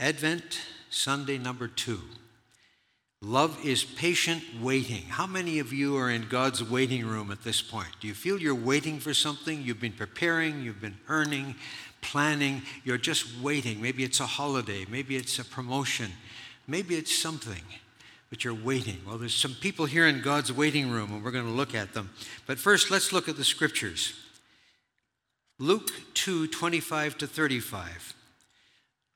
Advent Sunday number two. Love is patient waiting. How many of you are in God's waiting room at this point? Do you feel you're waiting for something? You've been preparing, you've been earning, planning, you're just waiting. Maybe it's a holiday, maybe it's a promotion, maybe it's something, but you're waiting. Well, there's some people here in God's waiting room, and we're going to look at them. But first, let's look at the scriptures. Luke 2 25 to 35.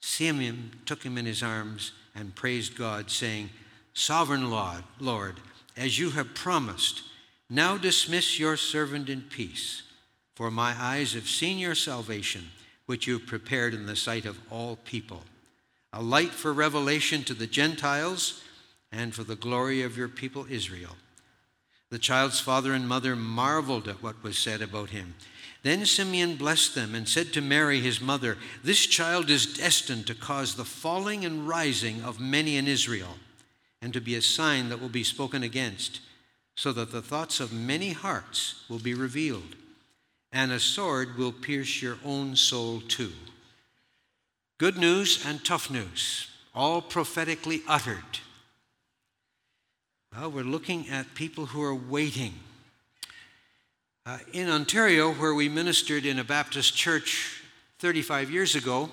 Simeon took him in his arms and praised God, saying, Sovereign Lord, Lord, as you have promised, now dismiss your servant in peace, for my eyes have seen your salvation, which you have prepared in the sight of all people, a light for revelation to the Gentiles and for the glory of your people Israel. The child's father and mother marveled at what was said about him. Then Simeon blessed them and said to Mary, his mother, This child is destined to cause the falling and rising of many in Israel, and to be a sign that will be spoken against, so that the thoughts of many hearts will be revealed, and a sword will pierce your own soul too. Good news and tough news, all prophetically uttered. Well, we're looking at people who are waiting uh, in Ontario, where we ministered in a Baptist church 35 years ago,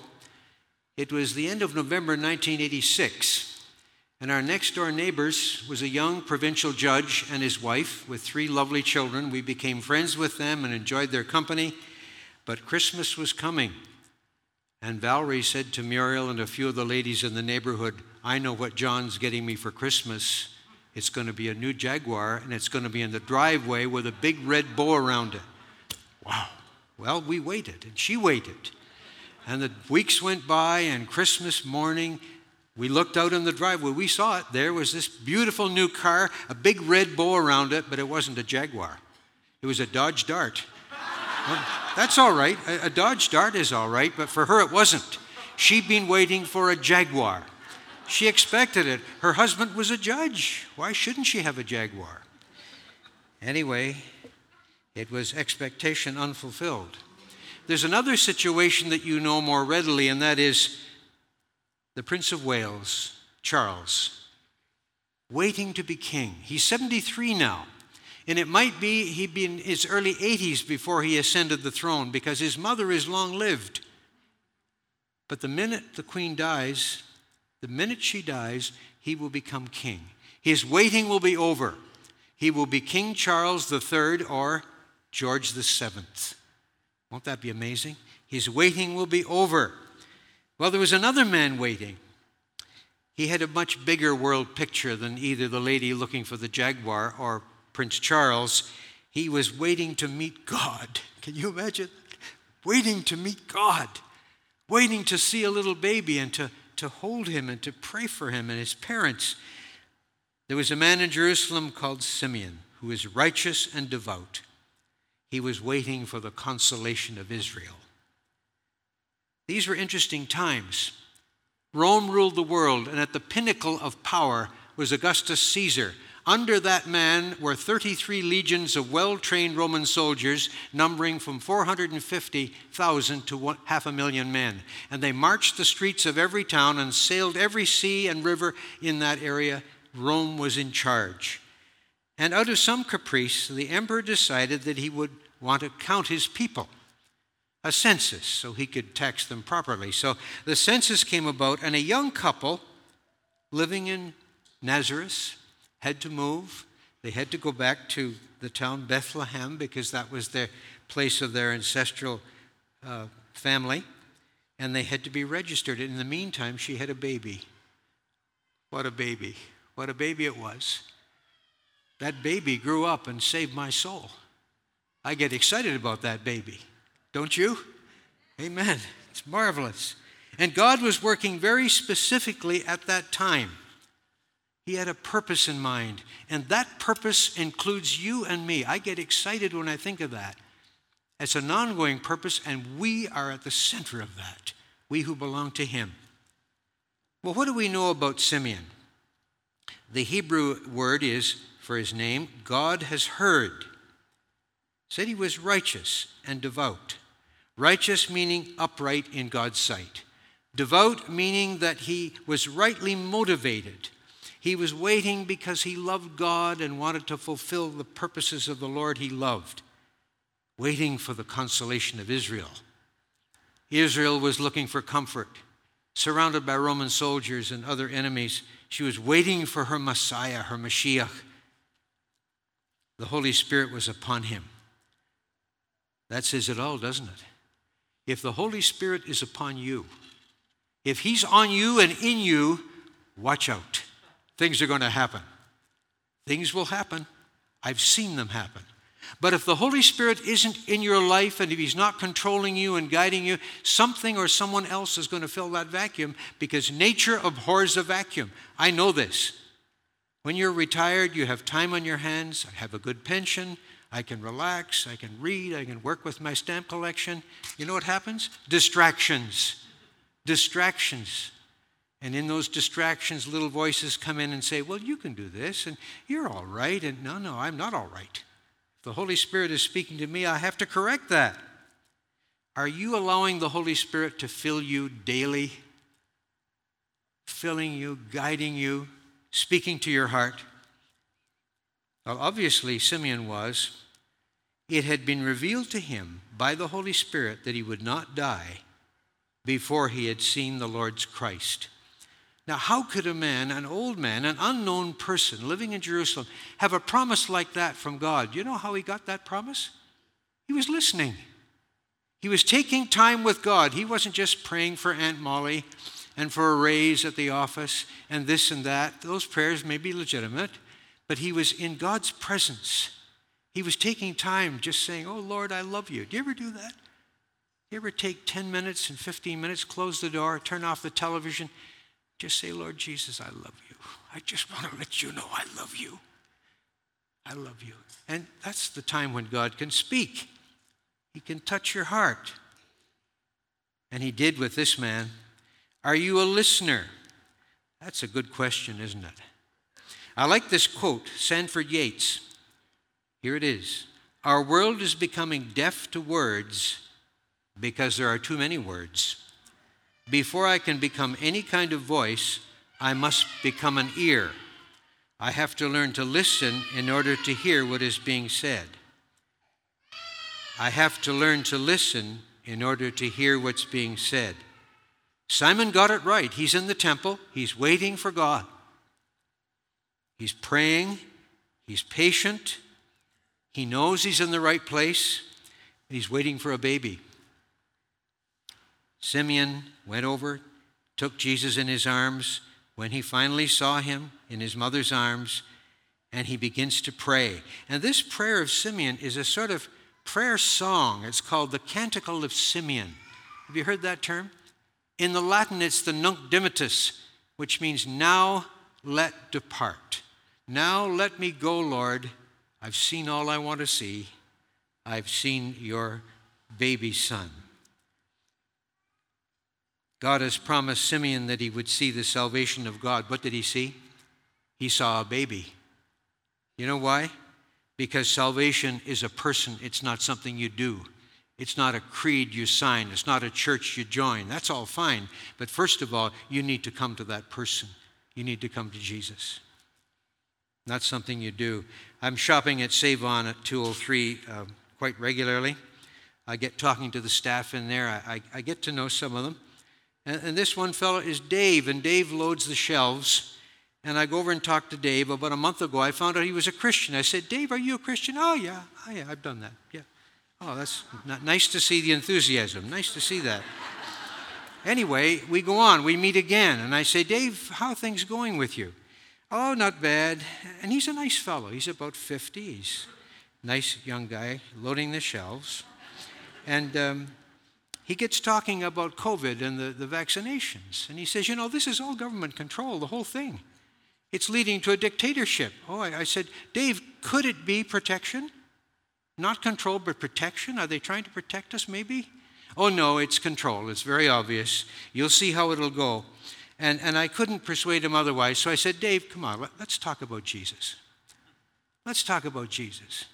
it was the end of November 1986, and our next door neighbors was a young provincial judge and his wife with three lovely children. We became friends with them and enjoyed their company, but Christmas was coming. And Valerie said to Muriel and a few of the ladies in the neighborhood, I know what John's getting me for Christmas. It's going to be a new Jaguar, and it's going to be in the driveway with a big red bow around it. Wow. Well, we waited, and she waited. And the weeks went by, and Christmas morning, we looked out in the driveway. We saw it. There was this beautiful new car, a big red bow around it, but it wasn't a Jaguar. It was a Dodge Dart. Well, that's all right. A, a Dodge Dart is all right, but for her it wasn't. She'd been waiting for a Jaguar. She expected it. Her husband was a judge. Why shouldn't she have a Jaguar? Anyway, it was expectation unfulfilled. There's another situation that you know more readily, and that is the Prince of Wales, Charles, waiting to be king. He's 73 now. And it might be he'd be in his early 80s before he ascended the throne because his mother is long lived. But the minute the queen dies, the minute she dies, he will become king. His waiting will be over. He will be King Charles III or George VII. Won't that be amazing? His waiting will be over. Well, there was another man waiting. He had a much bigger world picture than either the lady looking for the Jaguar or Prince Charles. He was waiting to meet God. Can you imagine? Waiting to meet God, waiting to see a little baby and to to hold him and to pray for him and his parents. There was a man in Jerusalem called Simeon who was righteous and devout. He was waiting for the consolation of Israel. These were interesting times. Rome ruled the world, and at the pinnacle of power was Augustus Caesar, under that man were 33 legions of well trained Roman soldiers, numbering from 450,000 to one, half a million men. And they marched the streets of every town and sailed every sea and river in that area. Rome was in charge. And out of some caprice, the emperor decided that he would want to count his people a census so he could tax them properly. So the census came about, and a young couple living in Nazareth had to move. They had to go back to the town Bethlehem because that was the place of their ancestral uh, family. And they had to be registered. In the meantime, she had a baby. What a baby. What a baby it was. That baby grew up and saved my soul. I get excited about that baby. Don't you? Amen. It's marvelous. And God was working very specifically at that time. He had a purpose in mind, and that purpose includes you and me. I get excited when I think of that. It's an ongoing purpose, and we are at the center of that, we who belong to Him. Well, what do we know about Simeon? The Hebrew word is for his name, God has heard. Said he was righteous and devout. Righteous meaning upright in God's sight. Devout meaning that he was rightly motivated. He was waiting because he loved God and wanted to fulfill the purposes of the Lord he loved, waiting for the consolation of Israel. Israel was looking for comfort, surrounded by Roman soldiers and other enemies. She was waiting for her Messiah, her Mashiach. The Holy Spirit was upon him. That says it all, doesn't it? If the Holy Spirit is upon you, if He's on you and in you, watch out. Things are going to happen. Things will happen. I've seen them happen. But if the Holy Spirit isn't in your life and if He's not controlling you and guiding you, something or someone else is going to fill that vacuum because nature abhors a vacuum. I know this. When you're retired, you have time on your hands, I have a good pension, I can relax, I can read, I can work with my stamp collection. You know what happens? Distractions. Distractions. And in those distractions, little voices come in and say, Well, you can do this, and you're all right. And no, no, I'm not all right. If the Holy Spirit is speaking to me, I have to correct that. Are you allowing the Holy Spirit to fill you daily? Filling you, guiding you, speaking to your heart? Well, obviously, Simeon was. It had been revealed to him by the Holy Spirit that he would not die before he had seen the Lord's Christ. Now, how could a man, an old man, an unknown person living in Jerusalem, have a promise like that from God? You know how he got that promise? He was listening. He was taking time with God. He wasn't just praying for Aunt Molly and for a raise at the office and this and that. Those prayers may be legitimate but he was in God's presence. He was taking time just saying, Oh Lord, I love you. Do you ever do that? Do you ever take 10 minutes and 15 minutes, close the door, turn off the television, just say, Lord Jesus, I love you. I just want to let you know I love you. I love you. And that's the time when God can speak. He can touch your heart. And he did with this man. Are you a listener? That's a good question, isn't it? I like this quote, Sanford Yates. Here it is Our world is becoming deaf to words because there are too many words. Before I can become any kind of voice, I must become an ear. I have to learn to listen in order to hear what is being said. I have to learn to listen in order to hear what's being said. Simon got it right. He's in the temple, he's waiting for God. He's praying, he's patient, he knows he's in the right place, he's waiting for a baby. Simeon went over, took Jesus in his arms. When he finally saw him in his mother's arms, and he begins to pray. And this prayer of Simeon is a sort of prayer song. It's called the Canticle of Simeon. Have you heard that term? In the Latin, it's the Nunc Dimittis, which means now let depart. Now let me go, Lord. I've seen all I want to see. I've seen your baby son. God has promised Simeon that he would see the salvation of God. What did he see? He saw a baby. You know why? Because salvation is a person, it's not something you do. It's not a creed you sign, it's not a church you join. That's all fine. But first of all, you need to come to that person. You need to come to Jesus. Not something you do. I'm shopping at Save On at 203 uh, quite regularly. I get talking to the staff in there. I, I, I get to know some of them. And, and, this one fellow is Dave, and Dave loads the shelves. And I go over and talk to Dave. About a month ago, I found out he was a Christian. I said, Dave, are you a Christian? Oh, yeah. Oh, yeah, I've done that. Yeah. Oh, that's nice to see the enthusiasm. Nice to see that. anyway, we go on. We meet again. And I say, Dave, how are things going with you? Oh, not bad. And he's a nice fellow. He's about 50. He's nice young guy loading the shelves. And um, he gets talking about COVID and the, the vaccinations. And he says, You know, this is all government control, the whole thing. It's leading to a dictatorship. Oh, I, I said, Dave, could it be protection? Not control, but protection? Are they trying to protect us, maybe? Oh, no, it's control. It's very obvious. You'll see how it'll go. And, and I couldn't persuade him otherwise. So I said, Dave, come on, let, let's talk about Jesus. Let's talk about Jesus.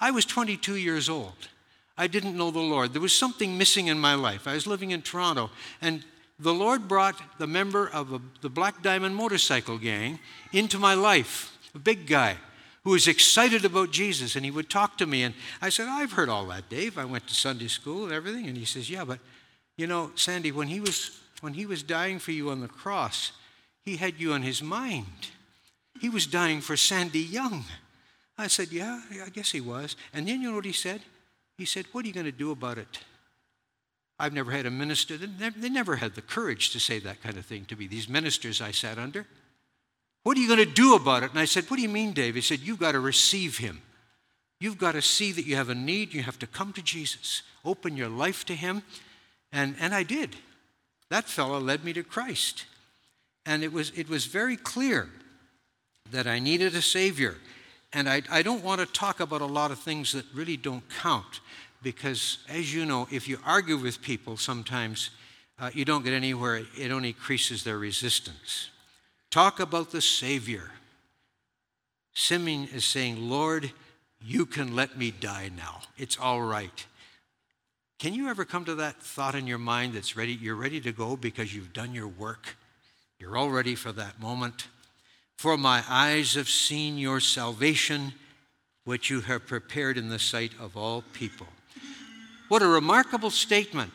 I was 22 years old. I didn't know the Lord. There was something missing in my life. I was living in Toronto, and the Lord brought the member of a, the Black Diamond motorcycle gang into my life, a big guy who was excited about Jesus, and he would talk to me. And I said, I've heard all that, Dave. I went to Sunday school and everything. And he says, Yeah, but you know, Sandy, when he was when he was dying for you on the cross, he had you on his mind. He was dying for Sandy Young. I said, Yeah, I guess he was. And then you know what he said? He said, What are you going to do about it? I've never had a minister, they never had the courage to say that kind of thing to me, these ministers I sat under. What are you going to do about it? And I said, What do you mean, Dave? He said, You've got to receive him. You've got to see that you have a need. You have to come to Jesus, open your life to him. And, and I did. That fellow led me to Christ. And it was, it was very clear that I needed a Savior. And I, I don't want to talk about a lot of things that really don't count because, as you know, if you argue with people, sometimes uh, you don't get anywhere, it only increases their resistance. Talk about the Savior. Simeon is saying, Lord, you can let me die now. It's all right. Can you ever come to that thought in your mind that's ready? You're ready to go because you've done your work. You're all ready for that moment. For my eyes have seen your salvation, which you have prepared in the sight of all people. What a remarkable statement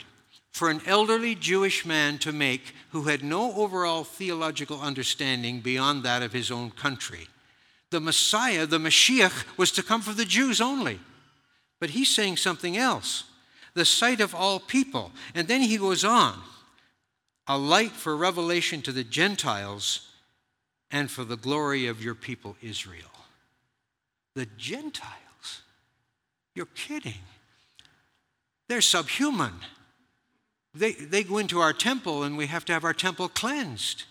for an elderly Jewish man to make who had no overall theological understanding beyond that of his own country. The Messiah, the Mashiach, was to come for the Jews only. But he's saying something else the sight of all people. And then he goes on a light for revelation to the Gentiles and for the glory of your people Israel. The Gentiles? You're kidding. They're subhuman. They, they go into our temple and we have to have our temple cleansed.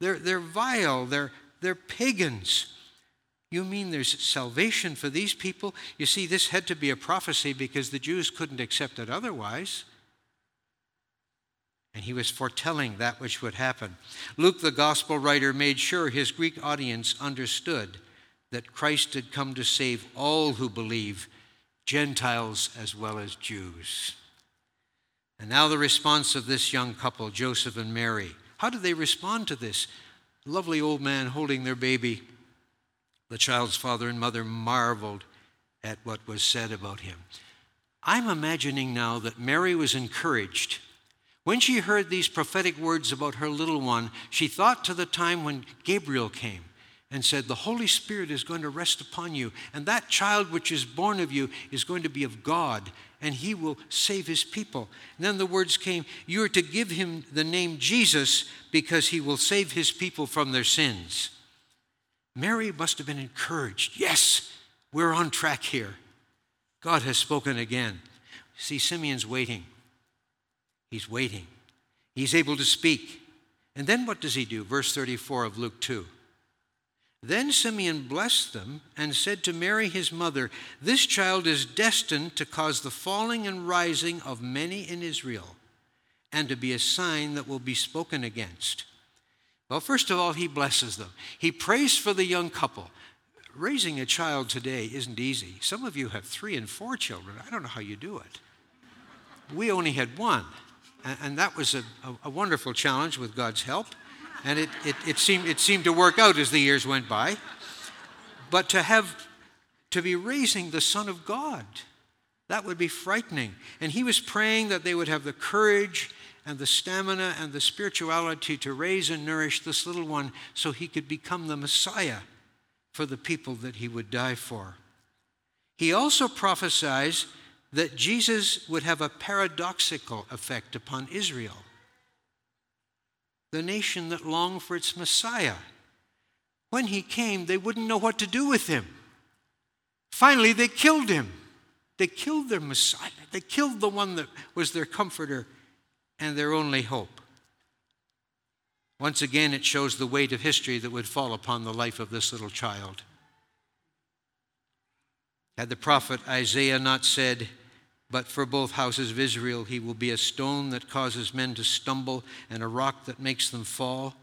They're, they're vile, they're, they're pagans. You mean there's salvation for these people? You see, this had to be a prophecy because the Jews couldn't accept it otherwise. And he was foretelling that which would happen. Luke, the gospel writer, made sure his Greek audience understood that Christ had come to save all who believe, Gentiles as well as Jews. And now the response of this young couple, Joseph and Mary. How did they respond to this? Lovely old man holding their baby. The child's father and mother marveled at what was said about him. I'm imagining now that Mary was encouraged when she heard these prophetic words about her little one, she thought to the time when Gabriel came and said, The Holy Spirit is going to rest upon you, and that child which is born of you is going to be of God, and he will save his people. And then the words came, You are to give him the name Jesus because he will save his people from their sins. Mary must have been encouraged. Yes, we're on track here. God has spoken again. See, Simeon's waiting. He's waiting. He's able to speak. And then what does he do? Verse 34 of Luke 2. Then Simeon blessed them and said to Mary his mother, This child is destined to cause the falling and rising of many in Israel, and to be a sign that will be spoken against. Well, first of all, he blesses them. He prays for the young couple. Raising a child today isn't easy. Some of you have three and four children. I don't know how you do it. We only had one. And that was a, a wonderful challenge with God's help. And it, it, it, seemed, it seemed to work out as the years went by. But to have, to be raising the Son of God, that would be frightening. And he was praying that they would have the courage and the stamina and the spirituality to raise and nourish this little one so he could become the Messiah for the people that he would die for. He also prophesies that Jesus would have a paradoxical effect upon Israel, the nation that longed for its Messiah. When he came, they wouldn't know what to do with him. Finally, they killed him. They killed their Messiah. They killed the one that was their comforter and their only hope. Once again, it shows the weight of history that would fall upon the life of this little child. Had the prophet Isaiah not said, But for both houses of Israel, he will be a stone that causes men to stumble and a rock that makes them fall.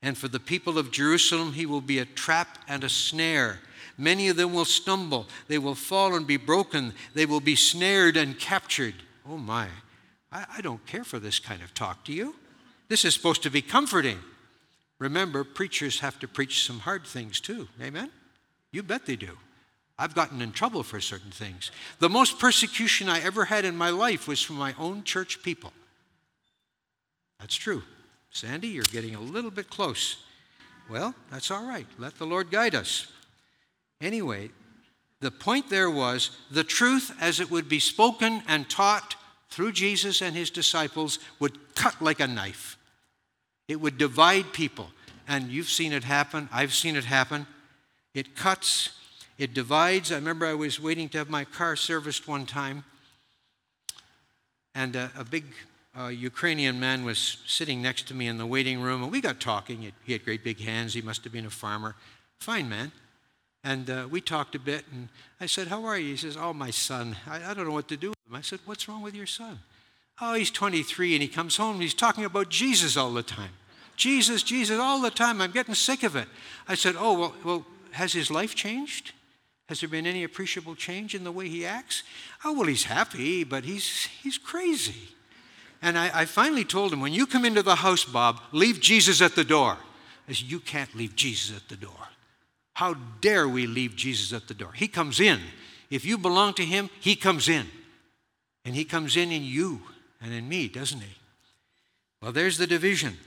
And for the people of Jerusalem, he will be a trap and a snare. Many of them will stumble. They will fall and be broken. They will be snared and captured. Oh my, I, I don't care for this kind of talk, do you? This is supposed to be comforting. Remember, preachers have to preach some hard things too. Amen? You bet they do. I've gotten in trouble for certain things. The most persecution I ever had in my life was from my own church people. That's true. Sandy, you're getting a little bit close. Well, that's all right. Let the Lord guide us. Anyway, the point there was the truth as it would be spoken and taught through Jesus and his disciples would cut like a knife. It would divide people. And you've seen it happen. I've seen it happen. It cuts it divides. I remember I was waiting to have my car serviced one time, and a, a big uh, Ukrainian man was sitting next to me in the waiting room, and we got talking. He had great big hands. He must have been a farmer. Fine man. And uh, we talked a bit, and I said, How are you? He says, Oh, my son. I, I don't know what to do with him. I said, What's wrong with your son? Oh, he's 23, and he comes home, and he's talking about Jesus all the time. Jesus, Jesus, all the time. I'm getting sick of it. I said, Oh, well, well has his life changed? Has there been any appreciable change in the way he acts? Oh, well, he's happy, but he's, he's crazy. And I, I finally told him, when you come into the house, Bob, leave Jesus at the door. I said, You can't leave Jesus at the door. How dare we leave Jesus at the door? He comes in. If you belong to him, he comes in. And he comes in in you and in me, doesn't he? Well, there's the division.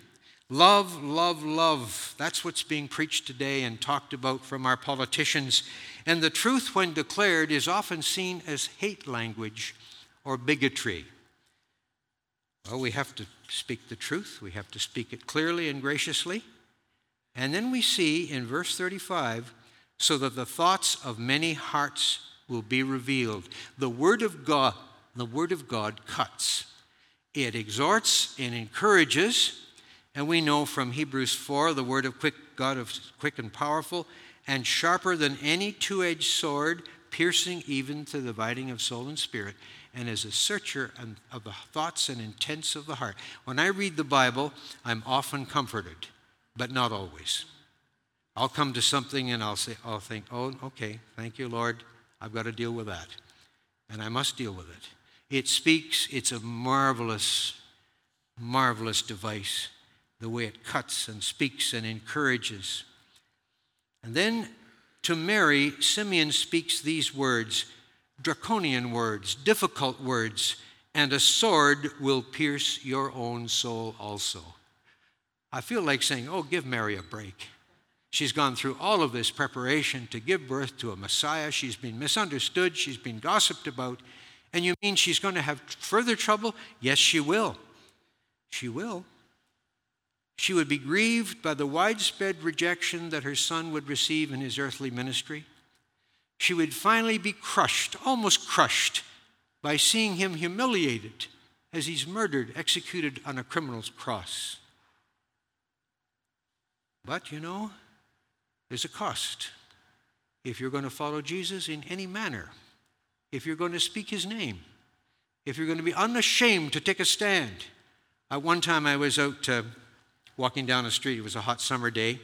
Love, love, love. That's what's being preached today and talked about from our politicians. And the truth, when declared, is often seen as hate language or bigotry. Well, we have to speak the truth, we have to speak it clearly and graciously. And then we see in verse 35 so that the thoughts of many hearts will be revealed. The Word of God, the Word of God cuts. It exhorts and encourages and we know from Hebrews 4 the word of quick, God of quick and powerful, and sharper than any two edged sword, piercing even to the dividing of soul and spirit, and is a searcher of the thoughts and intents of the heart. When I read the Bible, I'm often comforted, but not always. I'll come to something and I'll say, I'll think, oh, okay, thank you, Lord. I've got to deal with that. And I must deal with it. It speaks, it's a marvelous, marvelous device the way it cuts and speaks and encourages. And then to Mary, Simeon speaks these words draconian words, difficult words, and a sword will pierce your own soul also. I feel like saying, Oh, give Mary a break. She's gone through all of this preparation to give birth to a Messiah. She's been misunderstood. She's been gossiped about. And you mean she's going to have further trouble? Yes, she will. She will. She would be grieved by the widespread rejection that her son would receive in his earthly ministry. She would finally be crushed, almost crushed, by seeing him humiliated as he's murdered, executed on a criminal's cross. But you know, there's a cost. If you're going to follow Jesus in any manner, if you're going to speak his name, if you're going to be unashamed to take a stand. At one time I was out. Uh, walking down the street. It was a hot summer day,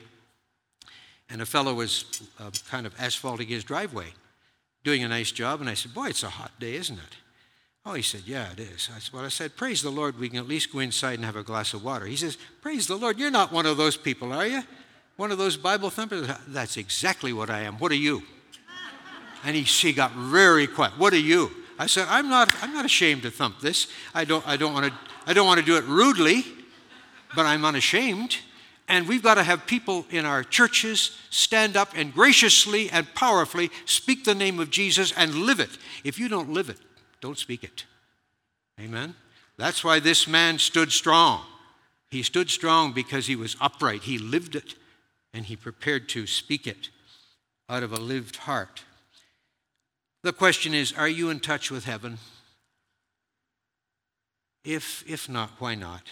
and a fellow was uh, kind of asphalting his driveway, doing a nice job. And I said, Boy, it's a hot day, isn't it? Oh, he said, Yeah, it is. I said, Well, I said, Praise the Lord, we can at least go inside and have a glass of water. He says, Praise the Lord, you're not one of those people, are you? One of those Bible thumpers? That's exactly what I am. What are you? And he, she got very quiet. What are you? I said, I'm not, I'm not ashamed to thump this. I don't, I don't want to, I don't want to do it rudely but I'm unashamed. And we've got to have people in our churches stand up and graciously and powerfully speak the name of Jesus and live it. If you don't live it, don't speak it. Amen? That's why this man stood strong. He stood strong because he was upright. He lived it and he prepared to speak it out of a lived heart. The question is are you in touch with heaven? If, if not, why not?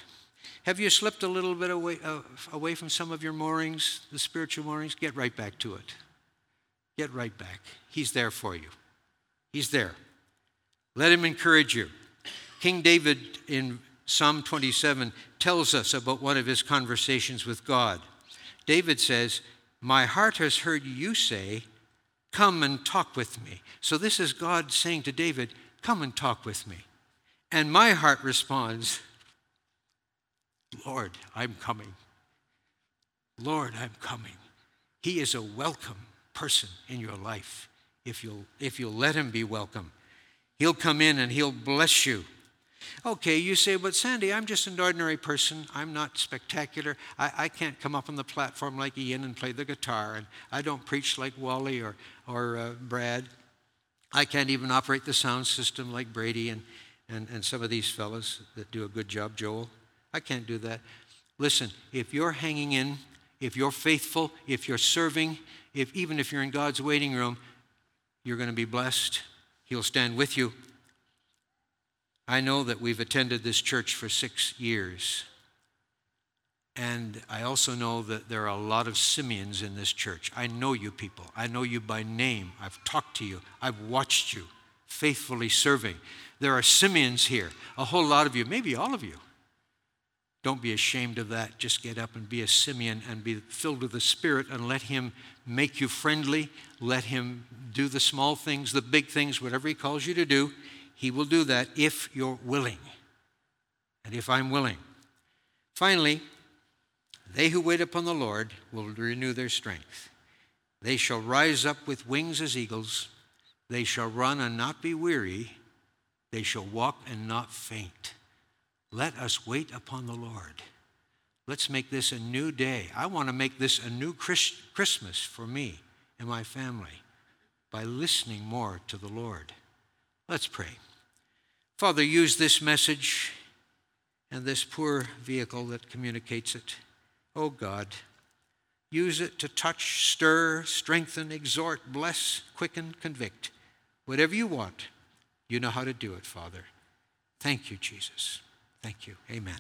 Have you slipped a little bit away, uh, away from some of your moorings, the spiritual moorings? Get right back to it. Get right back. He's there for you. He's there. Let him encourage you. King David in Psalm 27 tells us about one of his conversations with God. David says, My heart has heard you say, Come and talk with me. So this is God saying to David, Come and talk with me. And my heart responds, Lord, I'm coming. Lord, I'm coming. He is a welcome person in your life if you'll, if you'll let him be welcome. He'll come in and he'll bless you. Okay, you say, but Sandy, I'm just an ordinary person. I'm not spectacular. I, I can't come up on the platform like Ian and play the guitar, and I don't preach like Wally or, or uh, Brad. I can't even operate the sound system like Brady and, and, and some of these fellows that do a good job, Joel. I can't do that. Listen, if you're hanging in, if you're faithful, if you're serving, if even if you're in God's waiting room, you're going to be blessed. He'll stand with you. I know that we've attended this church for six years. And I also know that there are a lot of Simeons in this church. I know you people. I know you by name. I've talked to you. I've watched you faithfully serving. There are Simeons here, a whole lot of you, maybe all of you. Don't be ashamed of that. Just get up and be a Simeon and be filled with the Spirit and let Him make you friendly. Let Him do the small things, the big things, whatever He calls you to do. He will do that if you're willing and if I'm willing. Finally, they who wait upon the Lord will renew their strength. They shall rise up with wings as eagles. They shall run and not be weary. They shall walk and not faint. Let us wait upon the Lord. Let's make this a new day. I want to make this a new Christmas for me and my family by listening more to the Lord. Let's pray. Father, use this message and this poor vehicle that communicates it. Oh God, use it to touch, stir, strengthen, exhort, bless, quicken, convict. Whatever you want, you know how to do it, Father. Thank you, Jesus. Thank you. Amen.